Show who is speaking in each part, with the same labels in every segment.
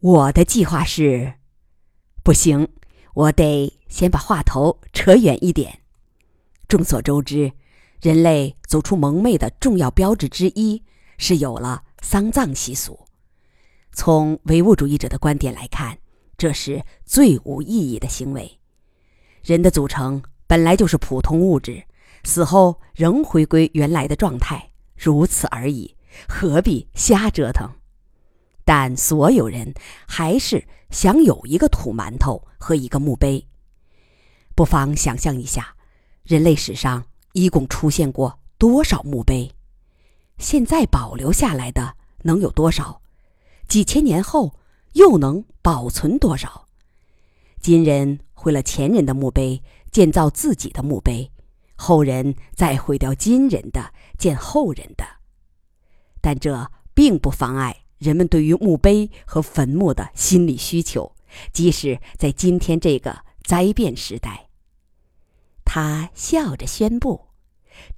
Speaker 1: 我的计划是，不行，我得先把话头扯远一点。众所周知，人类走出蒙昧的重要标志之一是有了丧葬习俗。从唯物主义者的观点来看，这是最无意义的行为。人的组成本来就是普通物质，死后仍回归原来的状态，如此而已，何必瞎折腾？但所有人还是想有一个土馒头和一个墓碑。不妨想象一下，人类史上一共出现过多少墓碑？现在保留下来的能有多少？几千年后又能保存多少？今人毁了前人的墓碑，建造自己的墓碑，后人再毁掉今人的，建后人的。但这并不妨碍。人们对于墓碑和坟墓的心理需求，即使在今天这个灾变时代，他笑着宣布：“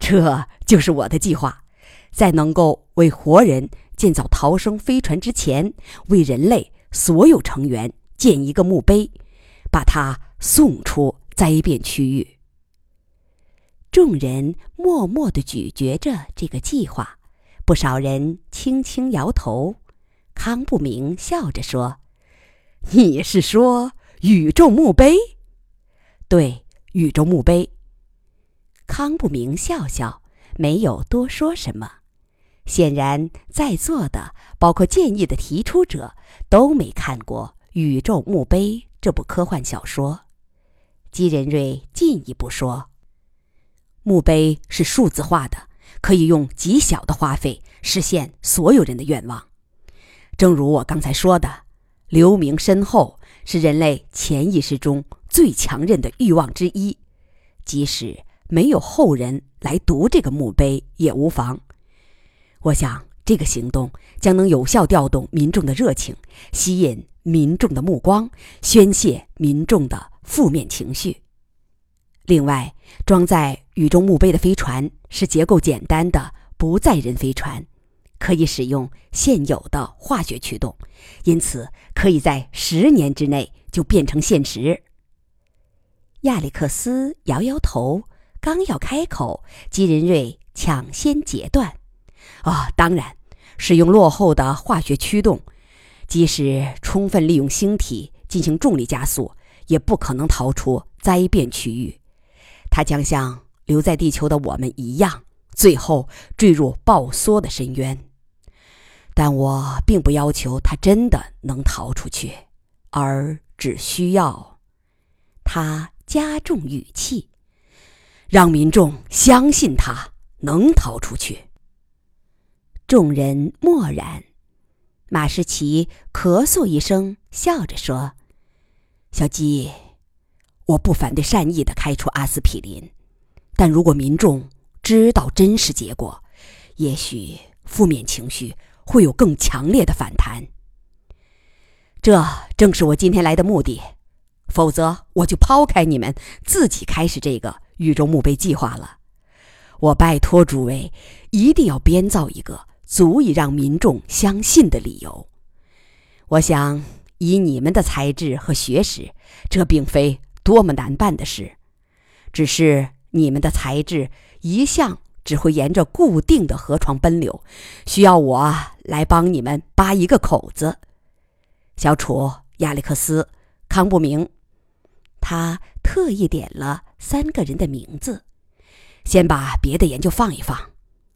Speaker 1: 这就是我的计划，在能够为活人建造逃生飞船之前，为人类所有成员建一个墓碑，把它送出灾变区域。”众人默默地咀嚼着这个计划，不少人轻轻摇头。康不明笑着说：“你是说宇宙墓碑？对，宇宙墓碑。”康不明笑笑，没有多说什么。显然，在座的，包括建议的提出者，都没看过《宇宙墓碑》这部科幻小说。姬仁瑞进一步说：“墓碑是数字化的，可以用极小的花费实现所有人的愿望。”正如我刚才说的，留名身后是人类潜意识中最强韧的欲望之一。即使没有后人来读这个墓碑也无妨。我想，这个行动将能有效调动民众的热情，吸引民众的目光，宣泄民众的负面情绪。另外，装载宇宙墓碑的飞船是结构简单的不载人飞船。可以使用现有的化学驱动，因此可以在十年之内就变成现实。亚历克斯摇摇头，刚要开口，基仁瑞抢先截断：“哦，当然，使用落后的化学驱动，即使充分利用星体进行重力加速，也不可能逃出灾变区域。它将像留在地球的我们一样，最后坠入爆缩的深渊。”但我并不要求他真的能逃出去，而只需要他加重语气，让民众相信他能逃出去。众人默然。马士奇咳嗽一声，笑着说：“小鸡，我不反对善意的开除阿司匹林，但如果民众知道真实结果，也许负面情绪。”会有更强烈的反弹。这正是我今天来的目的，否则我就抛开你们，自己开始这个宇宙墓碑计划了。我拜托诸位，一定要编造一个足以让民众相信的理由。我想，以你们的才智和学识，这并非多么难办的事，只是你们的才智一向。只会沿着固定的河床奔流，需要我来帮你们扒一个口子。小楚、亚历克斯、康不明，他特意点了三个人的名字。先把别的研究放一放，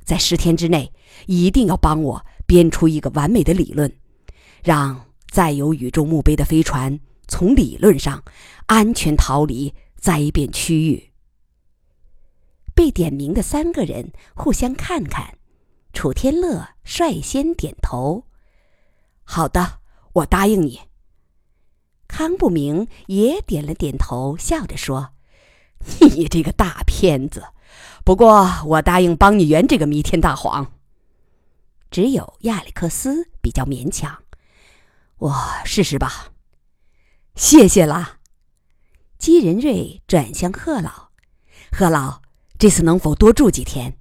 Speaker 1: 在十天之内一定要帮我编出一个完美的理论，让载有宇宙墓碑的飞船从理论上安全逃离灾变区域。被点名的三个人互相看看，楚天乐率先点头：“好的，我答应你。”康不明也点了点头，笑着说：“ 你这个大骗子！不过我答应帮你圆这个弥天大谎。”只有亚历克斯比较勉强：“我试试吧。”谢谢啦。姬仁瑞转向贺老：“贺老。”这次能否多住几天？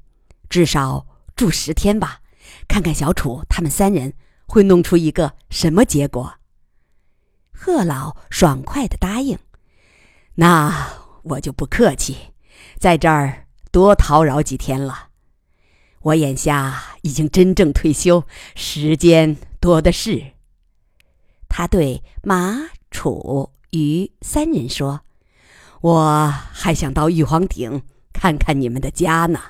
Speaker 1: 至少住十天吧，看看小楚他们三人会弄出一个什么结果。贺老爽快的答应：“那我就不客气，在这儿多叨扰几天了。我眼下已经真正退休，时间多的是。”他对马、楚、于三人说：“我还想到玉皇顶看看你们的家呢，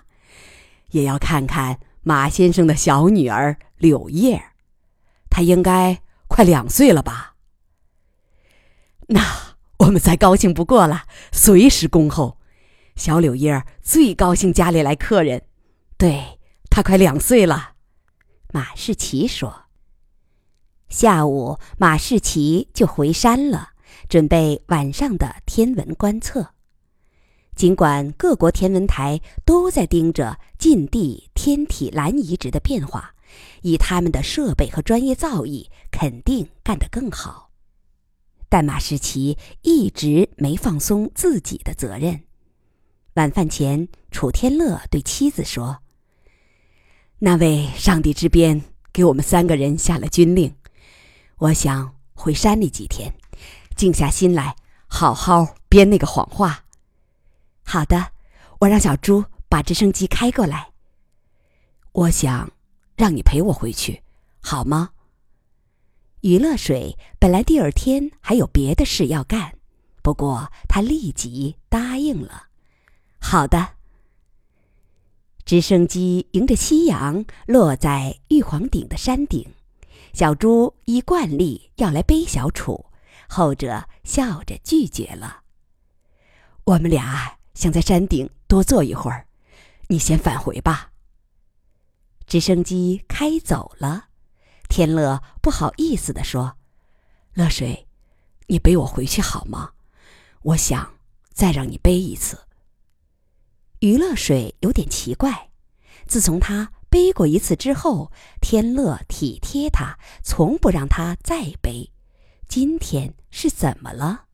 Speaker 1: 也要看看马先生的小女儿柳叶，她应该快两岁了吧？那我们再高兴不过了，随时恭候。小柳叶最高兴家里来客人，对她快两岁了。”马士奇说。下午，马士奇就回山了，准备晚上的天文观测。尽管各国天文台都在盯着近地天体蓝移植的变化，以他们的设备和专业造诣，肯定干得更好，但马士奇一直没放松自己的责任。晚饭前，楚天乐对妻子说：“那位上帝之鞭给我们三个人下了军令。”我想回山里几天，静下心来好好编那个谎话。好的，我让小猪把直升机开过来。我想让你陪我回去，好吗？余乐水本来第二天还有别的事要干，不过他立即答应了。好的。直升机迎着夕阳落在玉皇顶的山顶。小猪依惯例要来背小楚，后者笑着拒绝了。我们俩想在山顶多坐一会儿，你先返回吧。直升机开走了，天乐不好意思地说：“乐水，你背我回去好吗？我想再让你背一次。”于乐水有点奇怪，自从他。背过一次之后，天乐体贴他，从不让他再背。今天是怎么了？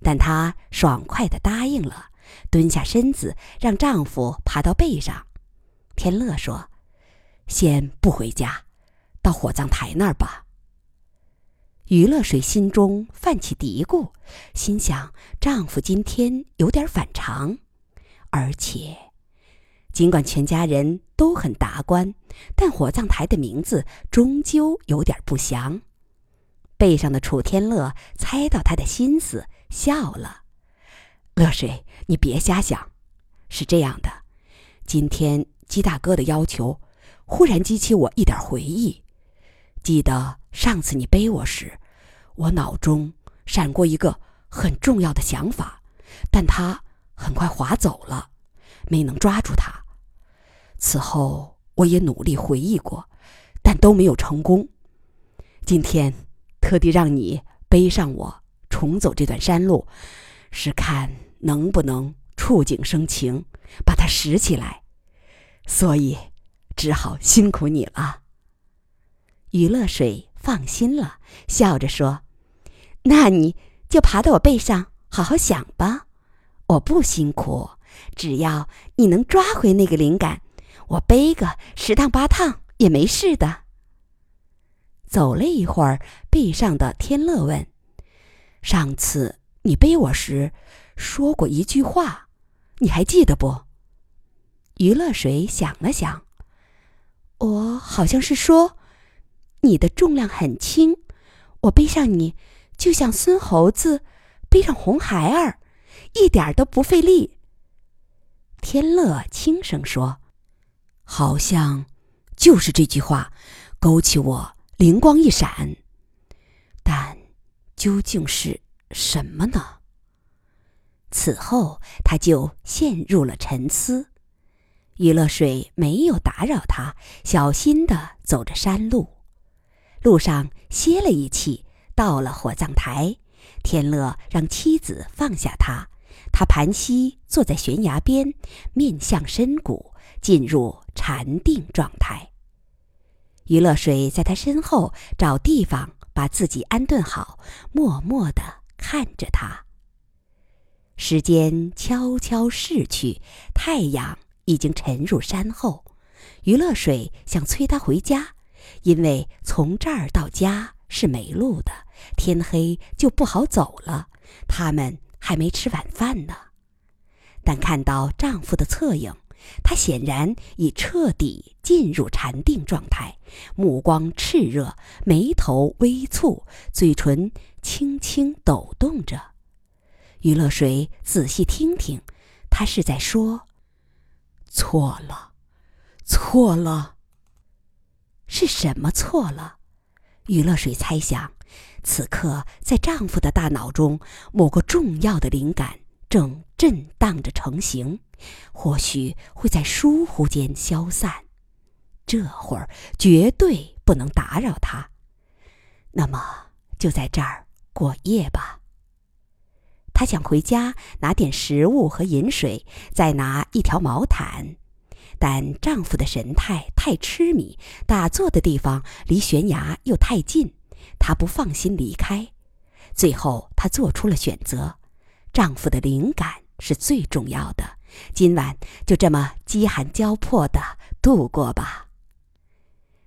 Speaker 1: 但他爽快地答应了，蹲下身子让丈夫爬到背上。天乐说：“先不回家，到火葬台那儿吧。”于乐水心中泛起嘀咕，心想：丈夫今天有点反常，而且。尽管全家人都很达观，但火葬台的名字终究有点不祥。背上的楚天乐猜到他的心思，笑了：“乐水，你别瞎想。是这样的，今天鸡大哥的要求，忽然激起我一点回忆。记得上次你背我时，我脑中闪过一个很重要的想法，但他很快划走了，没能抓住他。”此后，我也努力回忆过，但都没有成功。今天特地让你背上我重走这段山路，是看能不能触景生情，把它拾起来。所以，只好辛苦你了。余乐水放心了，笑着说：“那你就爬到我背上，好好想吧。我不辛苦，只要你能抓回那个灵感。”我背个十趟八趟也没事的。走了一会儿，背上的天乐问：“上次你背我时，说过一句话，你还记得不？”余乐水想了想：“我好像是说，你的重量很轻，我背上你，就像孙猴子背上红孩儿，一点都不费力。”天乐轻声说。好像就是这句话，勾起我灵光一闪。但究竟是什么呢？此后他就陷入了沉思。余乐水没有打扰他，小心的走着山路。路上歇了一气，到了火葬台，天乐让妻子放下他，他盘膝坐在悬崖边，面向深谷。进入禅定状态。余乐水在他身后找地方把自己安顿好，默默地看着他。时间悄悄逝去，太阳已经沉入山后。余乐水想催他回家，因为从这儿到家是没路的，天黑就不好走了。他们还没吃晚饭呢。但看到丈夫的侧影，她显然已彻底进入禅定状态，目光炽热，眉头微蹙，嘴唇轻轻抖动着。于乐水仔细听听，他是在说：“
Speaker 2: 错了，错了。”
Speaker 1: 是什么错了？于乐水猜想，此刻在丈夫的大脑中，某个重要的灵感正震荡着成型，或许会在疏忽间消散。这会儿绝对不能打扰他。那么就在这儿过夜吧。她想回家拿点食物和饮水，再拿一条毛毯。但丈夫的神态太痴迷，打坐的地方离悬崖又太近，她不放心离开。最后，她做出了选择：丈夫的灵感是最重要的。今晚就这么饥寒交迫的度过吧。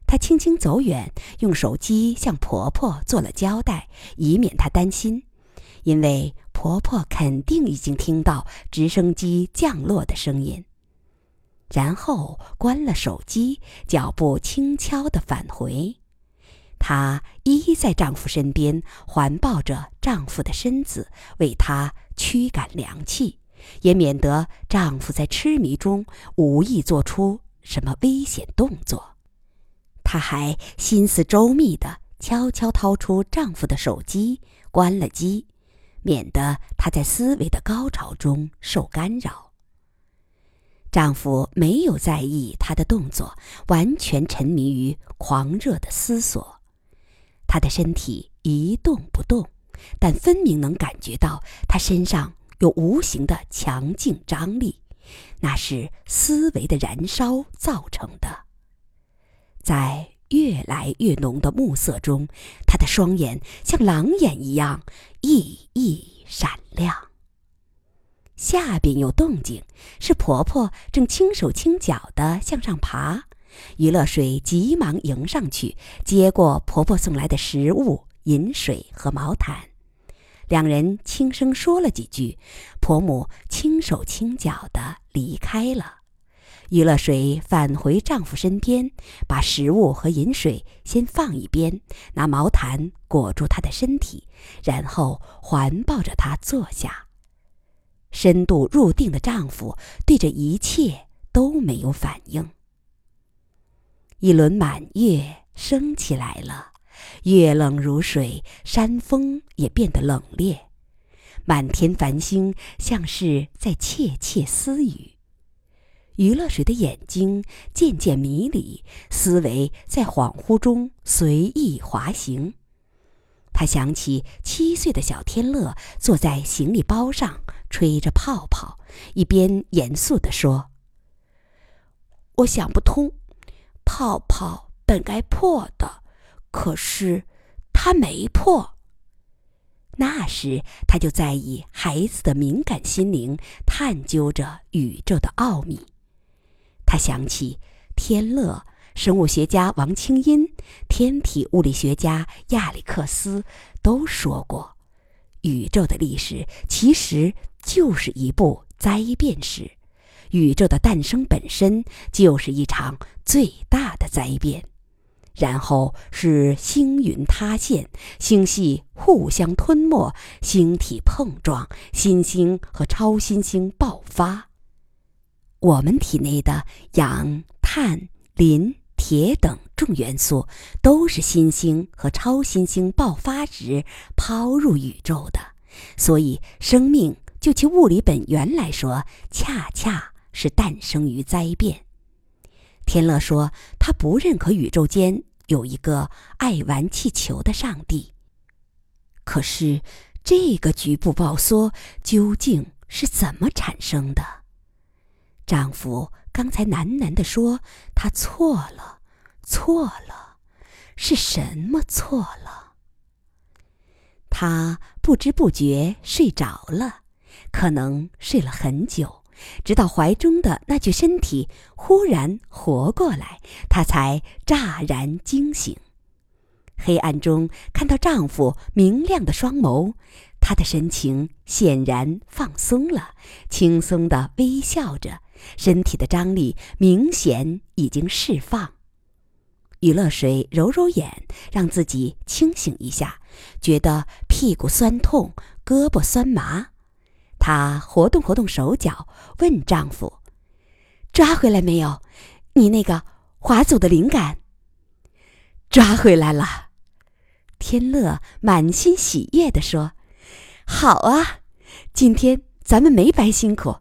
Speaker 1: 她轻轻走远，用手机向婆婆做了交代，以免她担心，因为婆婆肯定已经听到直升机降落的声音。然后关了手机，脚步轻悄地返回。她依在丈夫身边，环抱着丈夫的身子，为他驱赶凉气，也免得丈夫在痴迷中无意做出什么危险动作。她还心思周密地悄悄掏出丈夫的手机，关了机，免得她在思维的高潮中受干扰。丈夫没有在意她的动作，完全沉迷于狂热的思索。他的身体一动不动，但分明能感觉到他身上有无形的强劲张力，那是思维的燃烧造成的。在越来越浓的暮色中，他的双眼像狼眼一样熠熠闪亮。下边有动静，是婆婆正轻手轻脚地向上爬。于乐水急忙迎上去，接过婆婆送来的食物、饮水和毛毯。两人轻声说了几句，婆母轻手轻脚地离开了。于乐水返回丈夫身边，把食物和饮水先放一边，拿毛毯裹住他的身体，然后环抱着他坐下。深度入定的丈夫对这一切都没有反应。一轮满月升起来了，月冷如水，山峰也变得冷冽，满天繁星像是在窃窃私语。于乐水的眼睛渐渐迷离，思维在恍惚中随意滑行。他想起七岁的小天乐坐在行李包上，吹着泡泡，一边严肃地说：“我想不通，泡泡本该破的，可是它没破。”那时他就在以孩子的敏感心灵，探究着宇宙的奥秘。他想起天乐。生物学家王清音、天体物理学家亚里克斯都说过，宇宙的历史其实就是一部灾变史，宇宙的诞生本身就是一场最大的灾变，然后是星云塌陷、星系互相吞没、星体碰撞、新星和超新星爆发。我们体内的氧、碳、磷。铁等重元素都是新星和超新星爆发时抛入宇宙的，所以生命就其物理本源来说，恰恰是诞生于灾变。天乐说他不认可宇宙间有一个爱玩气球的上帝。可是这个局部爆缩究竟是怎么产生的？丈夫。刚才喃喃地说：“他错了，错了，是什么错了？”他不知不觉睡着了，可能睡了很久，直到怀中的那具身体忽然活过来，他才乍然惊醒。黑暗中看到丈夫明亮的双眸，她的神情显然放松了，轻松的微笑着，身体的张力明显已经释放。余乐水揉揉眼，让自己清醒一下，觉得屁股酸痛，胳膊酸麻。她活动活动手脚，问丈夫：“抓回来没有？你那个划走的灵感？”“
Speaker 2: 抓回来了。”
Speaker 1: 天乐满心喜悦地说：“
Speaker 2: 好啊，今天咱们没白辛苦。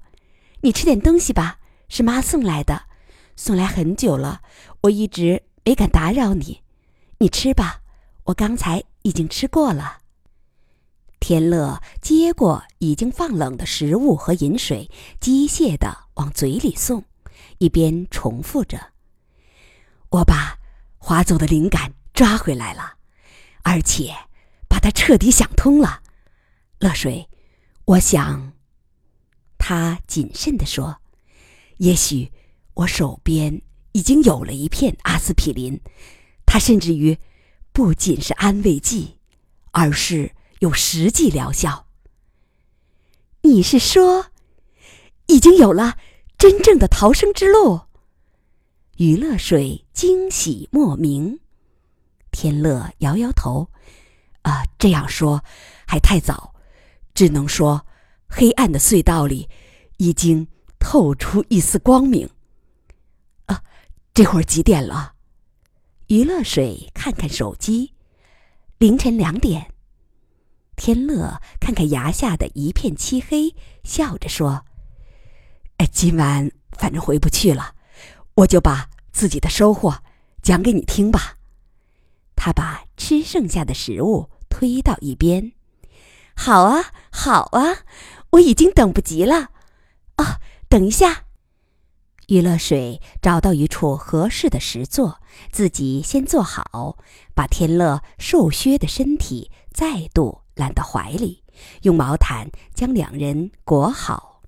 Speaker 2: 你吃点东西吧，是妈送来的，送来很久了，我一直没敢打扰你。你吃吧，我刚才已经吃过了。”
Speaker 1: 天乐接过已经放冷的食物和饮水，机械地往嘴里送，一边重复着：“
Speaker 2: 我把划走的灵感抓回来了。”而且，把它彻底想通了，乐水，我想。他谨慎地说：“也许我手边已经有了一片阿司匹林，它甚至于不仅是安慰剂，而是有实际疗效。”
Speaker 1: 你是说，已经有了真正的逃生之路？余乐水惊喜莫名。
Speaker 2: 天乐摇摇头，啊，这样说还太早，只能说，黑暗的隧道里已经透出一丝光明。啊，这会儿几点了？
Speaker 1: 余乐水看看手机，凌晨两点。天乐看看崖下的一片漆黑，笑着说：“
Speaker 2: 哎，今晚反正回不去了，我就把自己的收获讲给你听吧。”
Speaker 1: 他把吃剩下的食物推到一边，好啊，好啊，我已经等不及了。啊，等一下，余乐水找到一处合适的石座，自己先坐好，把天乐瘦削的身体再度揽到怀里，用毛毯将两人裹好。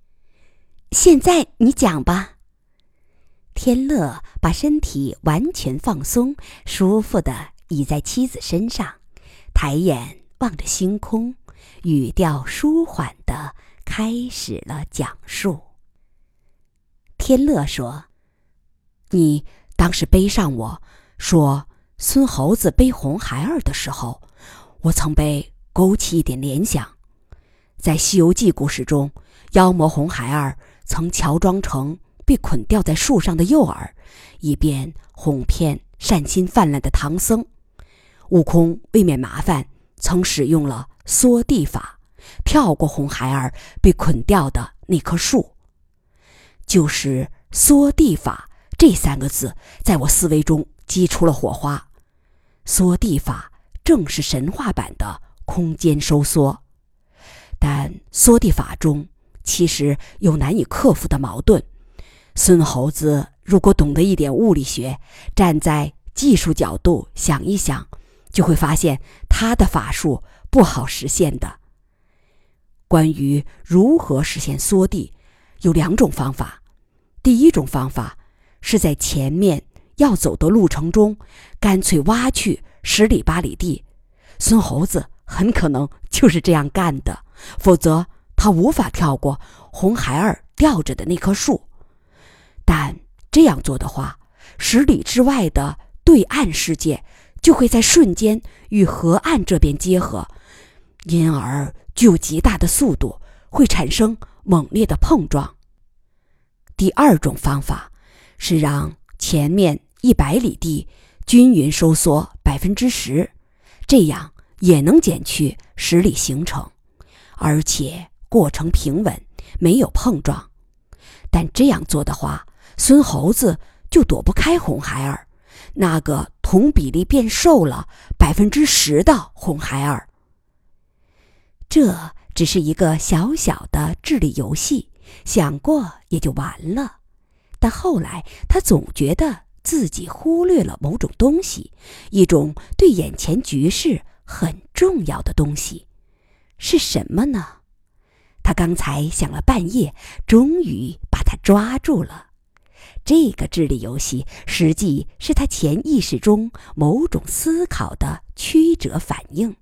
Speaker 1: 现在你讲吧。天乐把身体完全放松，舒服的。倚在妻子身上，抬眼望着星空，语调舒缓的开始了讲述。
Speaker 2: 天乐说：“你当时背上我说孙猴子背红孩儿的时候，我曾被勾起一点联想。在《西游记》故事中，妖魔红孩儿曾乔装成被捆吊在树上的诱饵，以便哄骗善心泛滥的唐僧。”悟空为免麻烦，曾使用了缩地法，跳过红孩儿被捆掉的那棵树。就是“缩地法”这三个字，在我思维中激出了火花。缩地法正是神话版的空间收缩，但缩地法中其实有难以克服的矛盾。孙猴子如果懂得一点物理学，站在技术角度想一想。就会发现他的法术不好实现的。关于如何实现缩地，有两种方法。第一种方法是在前面要走的路程中，干脆挖去十里八里地。孙猴子很可能就是这样干的，否则他无法跳过红孩儿吊着的那棵树。但这样做的话，十里之外的对岸世界。就会在瞬间与河岸这边结合，因而具有极大的速度，会产生猛烈的碰撞。第二种方法是让前面一百里地均匀收缩百分之十，这样也能减去十里行程，而且过程平稳，没有碰撞。但这样做的话，孙猴子就躲不开红孩儿。那个同比例变瘦了百分之十的红孩儿，
Speaker 1: 这只是一个小小的智力游戏，想过也就完了。但后来他总觉得自己忽略了某种东西，一种对眼前局势很重要的东西，是什么呢？他刚才想了半夜，终于把它抓住了。
Speaker 2: 这个智力游戏实际是他潜意识中某种思考的曲折反应。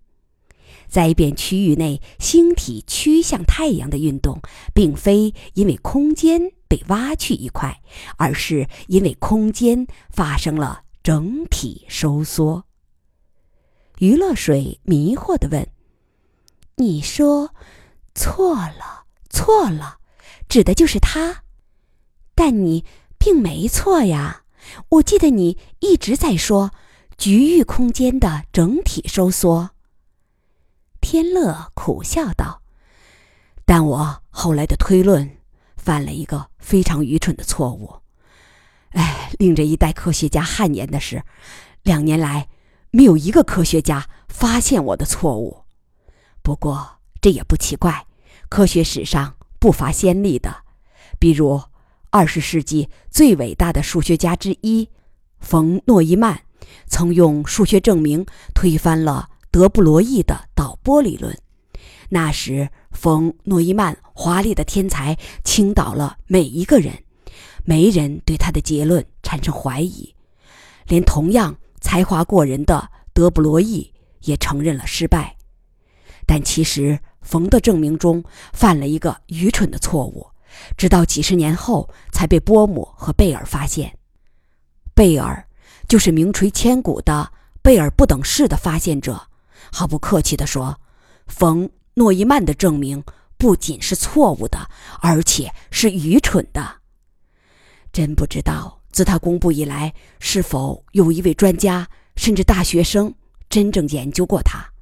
Speaker 2: 灾变区域内星体趋向太阳的运动，并非因为空间被挖去一块，而是因为空间发生了整体收缩。余乐水迷惑地问：“你说错了，错了，指的就是他？但你并没错呀！我记得你一直在说局域空间的整体收缩。”天乐苦笑道：“但我后来的推论犯了一个非常愚蠢的错误。哎，令这一代科学家汗颜的是，两年来没有一个科学家发现我的错误。不过这也不奇怪，科学史上不乏先例的，比如二十世纪最伟大的数学家之一冯诺依曼，曾用数学证明推翻了。”德布罗意的导波理论，那时冯诺依曼华丽的天才倾倒了每一个人，没人对他的结论产生怀疑，连同样才华过人的德布罗意也承认了失败。但其实冯的证明中犯了一个愚蠢的错误，直到几十年后才被波姆和贝尔发现。贝尔就是名垂千古的贝尔不等式的发现者。毫不客气地说，冯诺依曼的证明不仅是错误的，而且是愚蠢的。真不知道自他公布以来，是否有一位专家甚至大学生真正研究过他。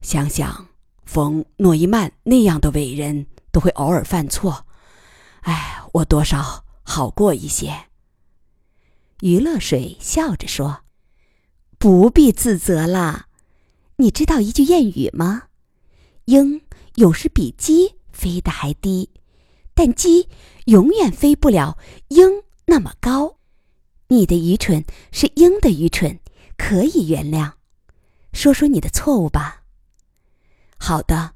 Speaker 2: 想想冯诺依曼那样的伟人都会偶尔犯错，哎，我多少好过一些。余乐水笑着说：“不必自责了。”你知道一句谚语吗？鹰有时比鸡飞得还低，但鸡永远飞不了鹰那么高。你的愚蠢是鹰的愚蠢，可以原谅。说说你的错误吧。好的，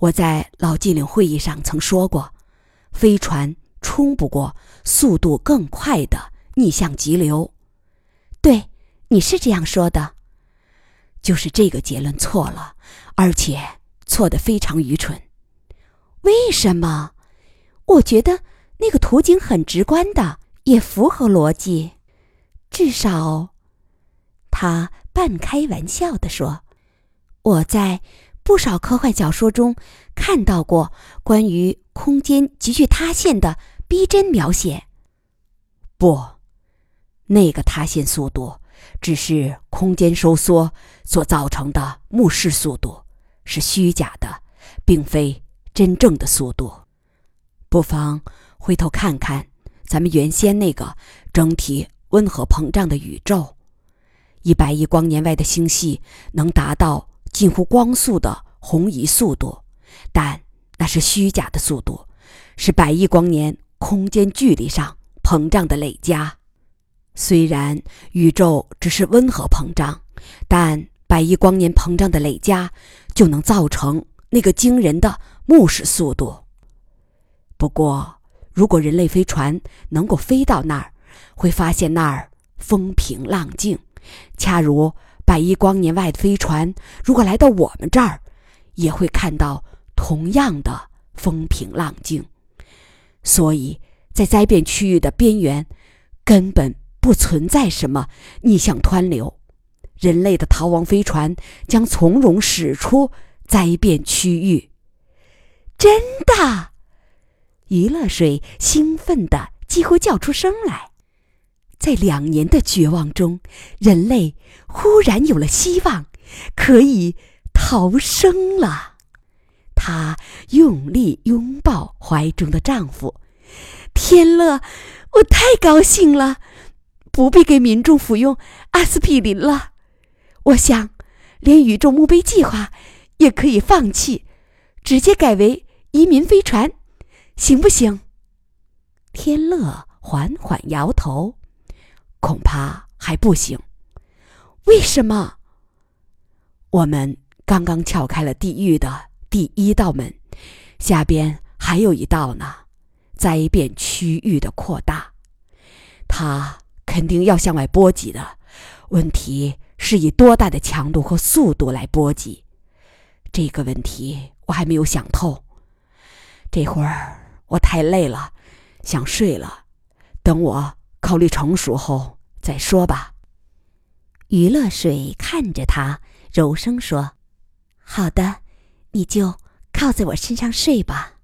Speaker 2: 我在老纪领会议上曾说过，飞船冲不过速度更快的逆向急流。对，你是这样说的。就是这个结论错了，而且错的非常愚蠢。为什么？我觉得那个图景很直观的，也符合逻辑。至少，他半开玩笑的说：“我在不少科幻小说中看到过关于空间急剧塌陷的逼真描写。”不，那个塌陷速度。只是空间收缩所造成的目视速度是虚假的，并非真正的速度。不妨回头看看咱们原先那个整体温和膨胀的宇宙，一百亿光年外的星系能达到近乎光速的红移速度，但那是虚假的速度，是百亿光年空间距离上膨胀的累加。虽然宇宙只是温和膨胀，但百亿光年膨胀的累加就能造成那个惊人的目视速度。不过，如果人类飞船能够飞到那儿，会发现那儿风平浪静，恰如百亿光年外的飞船如果来到我们这儿，也会看到同样的风平浪静。所以在灾变区域的边缘，根本。不存在什么逆向湍流，人类的逃亡飞船将从容驶出灾变区域。真的，余乐水兴奋的几乎叫出声来。在两年的绝望中，人类忽然有了希望，可以逃生了。她用力拥抱怀中的丈夫。天乐，我太高兴了。不必给民众服用阿司匹林了，我想，连宇宙墓碑计划也可以放弃，直接改为移民飞船，行不行？天乐缓缓摇头，恐怕还不行。为什么？我们刚刚撬开了地狱的第一道门，下边还有一道呢，灾变区域的扩大。
Speaker 1: 它肯定要向外波及的。问题是以多大的强度和速度来波及？这个问题我还没有想透。这会儿我太累了，想睡了。等我考虑成熟后再说吧。
Speaker 2: 余乐水看着他，柔声说：“好的，你就靠在我身上睡吧。”